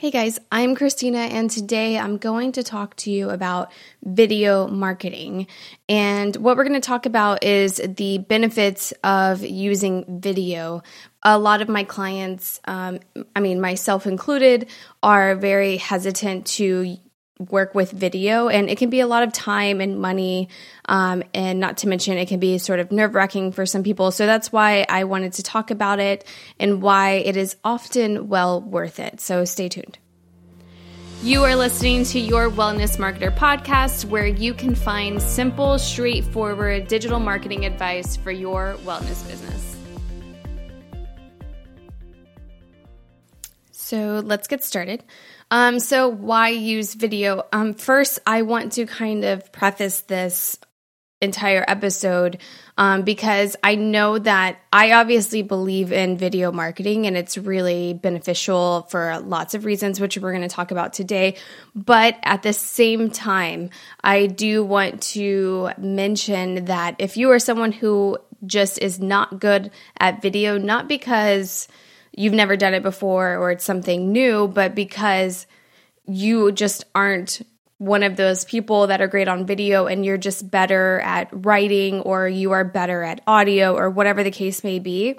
Hey guys, I'm Christina, and today I'm going to talk to you about video marketing. And what we're going to talk about is the benefits of using video. A lot of my clients, um, I mean, myself included, are very hesitant to work with video and it can be a lot of time and money um, and not to mention it can be sort of nerve-wracking for some people. So that's why i wanted to talk about it and why it is often well worth it. So stay tuned. You are listening to your Wellness Marketer podcast, where you can find simple, straightforward digital marketing advice for your wellness business. So let's get started. Um, so why use video? Um, first, I want to kind of preface this entire episode um, because I know that I obviously believe in video marketing and it's really beneficial for lots of reasons, which we're going to talk about today. But at the same time, I do want to mention that if you are someone who just is not good at video, not because you've never done it before or it's something new, but because you just aren't one of those people that are great on video and you're just better at writing or you are better at audio or whatever the case may be,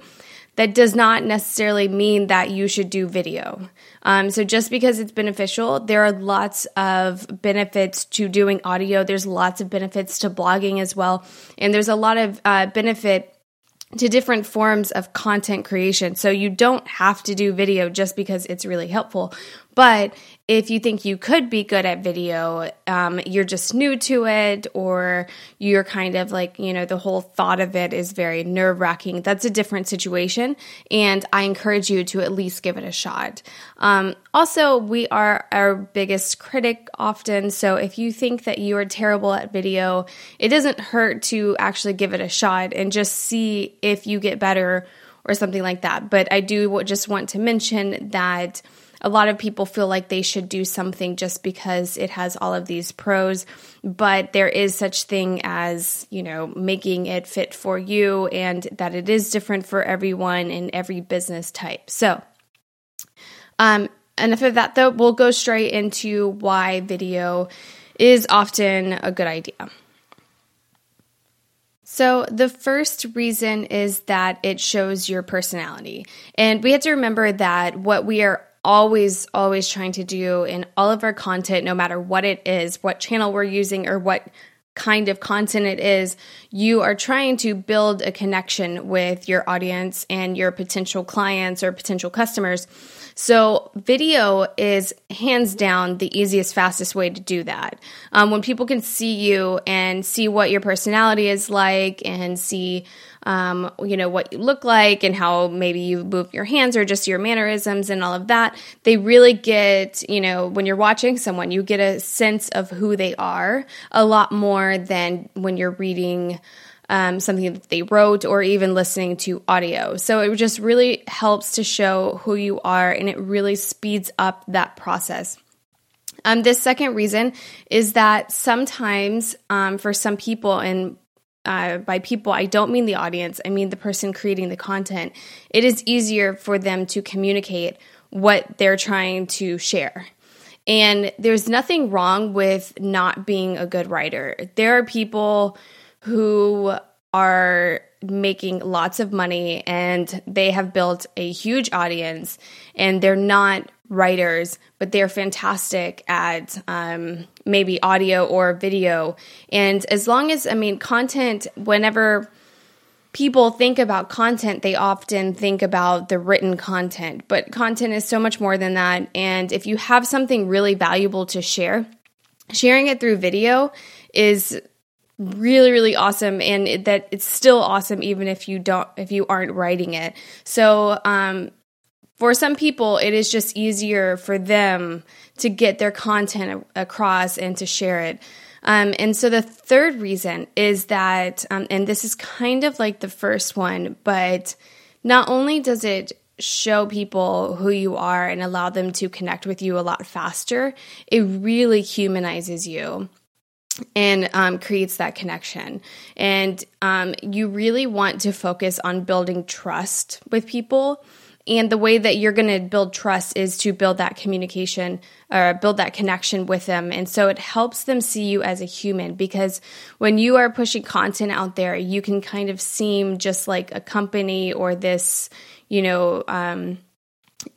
that does not necessarily mean that you should do video. Um, so just because it's beneficial, there are lots of benefits to doing audio. There's lots of benefits to blogging as well. And there's a lot of uh, benefit to different forms of content creation. So you don't have to do video just because it's really helpful. But if you think you could be good at video, um, you're just new to it, or you're kind of like, you know, the whole thought of it is very nerve wracking, that's a different situation. And I encourage you to at least give it a shot. Um, also, we are our biggest critic often. So if you think that you are terrible at video, it doesn't hurt to actually give it a shot and just see if you get better or something like that. But I do just want to mention that a lot of people feel like they should do something just because it has all of these pros but there is such thing as you know making it fit for you and that it is different for everyone in every business type. So um enough of that though. We'll go straight into why video is often a good idea. So, the first reason is that it shows your personality. And we have to remember that what we are always, always trying to do in all of our content, no matter what it is, what channel we're using, or what kind of content it is, you are trying to build a connection with your audience and your potential clients or potential customers. So, video is hands down the easiest, fastest way to do that. Um, when people can see you and see what your personality is like and see, um, you know, what you look like and how maybe you move your hands or just your mannerisms and all of that, they really get, you know, when you're watching someone, you get a sense of who they are a lot more than when you're reading um, something that they wrote, or even listening to audio. So it just really helps to show who you are and it really speeds up that process. Um, this second reason is that sometimes um, for some people, and uh, by people, I don't mean the audience, I mean the person creating the content, it is easier for them to communicate what they're trying to share. And there's nothing wrong with not being a good writer. There are people who are making lots of money and they have built a huge audience. And they're not writers but they're fantastic at um, maybe audio or video. And as long as i mean content whenever people think about content they often think about the written content. But content is so much more than that. And if you have something really valuable to share sharing it through video is really really awesome and that it's still awesome even if you don't if you aren't writing it. So um for some people it is just easier for them to get their content across and to share it. Um, and so the third reason is that um, and this is kind of like the first one but not only does it show people who you are and allow them to connect with you a lot faster it really humanizes you and um, creates that connection. And um, you really want to focus on building trust with people. And the way that you're going to build trust is to build that communication or build that connection with them. And so it helps them see you as a human because when you are pushing content out there, you can kind of seem just like a company or this, you know, um,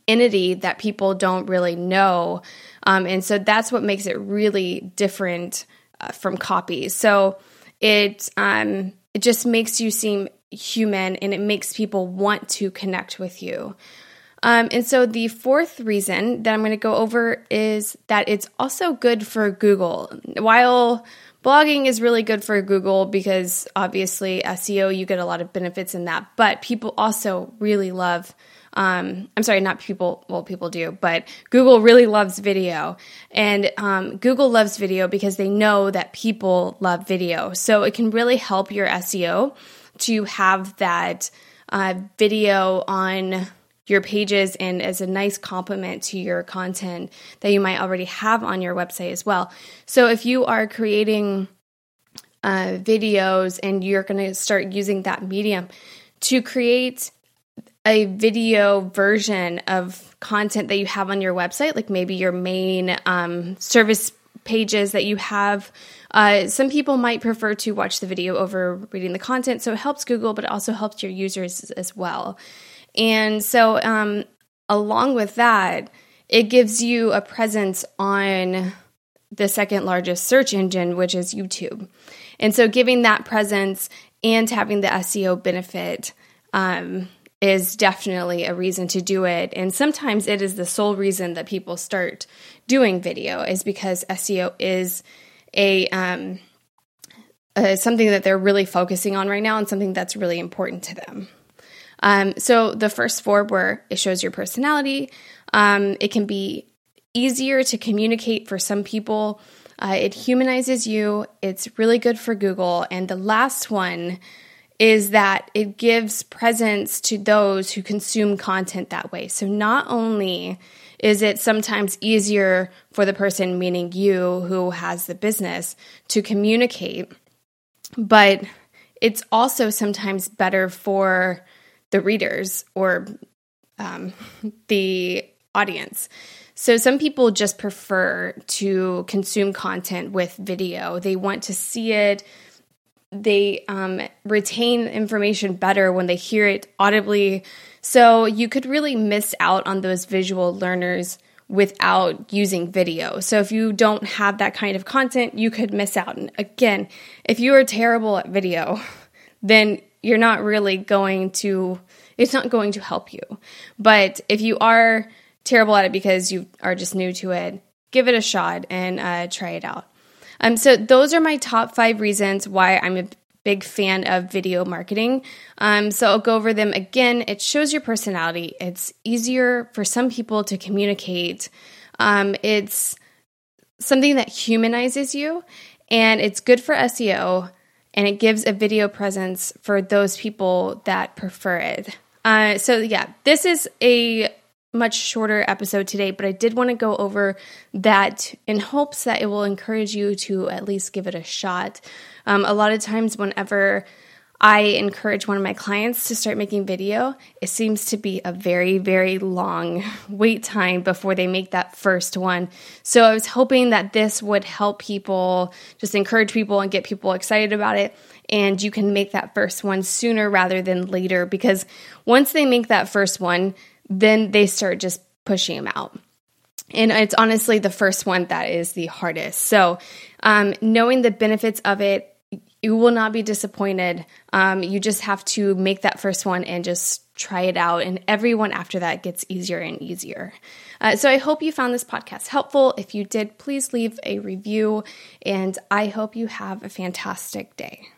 entity that people don't really know. Um, and so that's what makes it really different from copy. So it, um, it just makes you seem human and it makes people want to connect with you. Um, and so the fourth reason that I'm going to go over is that it's also good for Google. While blogging is really good for Google because obviously SEO, you get a lot of benefits in that, but people also really love. Um, I'm sorry, not people. Well, people do, but Google really loves video, and um, Google loves video because they know that people love video. So it can really help your SEO to have that uh, video on your pages and as a nice complement to your content that you might already have on your website as well. So if you are creating uh, videos and you're going to start using that medium to create a video version of content that you have on your website, like maybe your main um, service pages that you have. Uh, some people might prefer to watch the video over reading the content, so it helps Google, but it also helps your users as well. And so, um, along with that, it gives you a presence on the second largest search engine, which is YouTube. And so, giving that presence and having the SEO benefit um, is definitely a reason to do it. And sometimes it is the sole reason that people start doing video is because SEO is a um, uh, something that they're really focusing on right now and something that's really important to them. Um, so the first four were it shows your personality. Um, it can be easier to communicate for some people. Uh, it humanizes you. It's really good for Google. And the last one is that it gives presence to those who consume content that way. So not only is it sometimes easier for the person, meaning you who has the business, to communicate, but it's also sometimes better for the readers or um, the audience. So, some people just prefer to consume content with video. They want to see it. They um, retain information better when they hear it audibly. So, you could really miss out on those visual learners without using video. So, if you don't have that kind of content, you could miss out. And again, if you are terrible at video, then you're not really going to it's not going to help you. But if you are terrible at it because you are just new to it, give it a shot and uh, try it out. Um, so those are my top five reasons why I'm a big fan of video marketing. Um, so I'll go over them again. It shows your personality. It's easier for some people to communicate. Um, it's something that humanizes you, and it's good for SEO and it gives a video presence for those people that prefer it. Uh, so, yeah, this is a much shorter episode today, but I did want to go over that in hopes that it will encourage you to at least give it a shot. Um, a lot of times, whenever I encourage one of my clients to start making video, it seems to be a very, very long wait time before they make that first one. So I was hoping that this would help people, just encourage people and get people excited about it. And you can make that first one sooner rather than later because once they make that first one, then they start just pushing them out. And it's honestly the first one that is the hardest. So, um, knowing the benefits of it you will not be disappointed. Um, you just have to make that first one and just try it out. And everyone after that gets easier and easier. Uh, so I hope you found this podcast helpful. If you did, please leave a review. And I hope you have a fantastic day.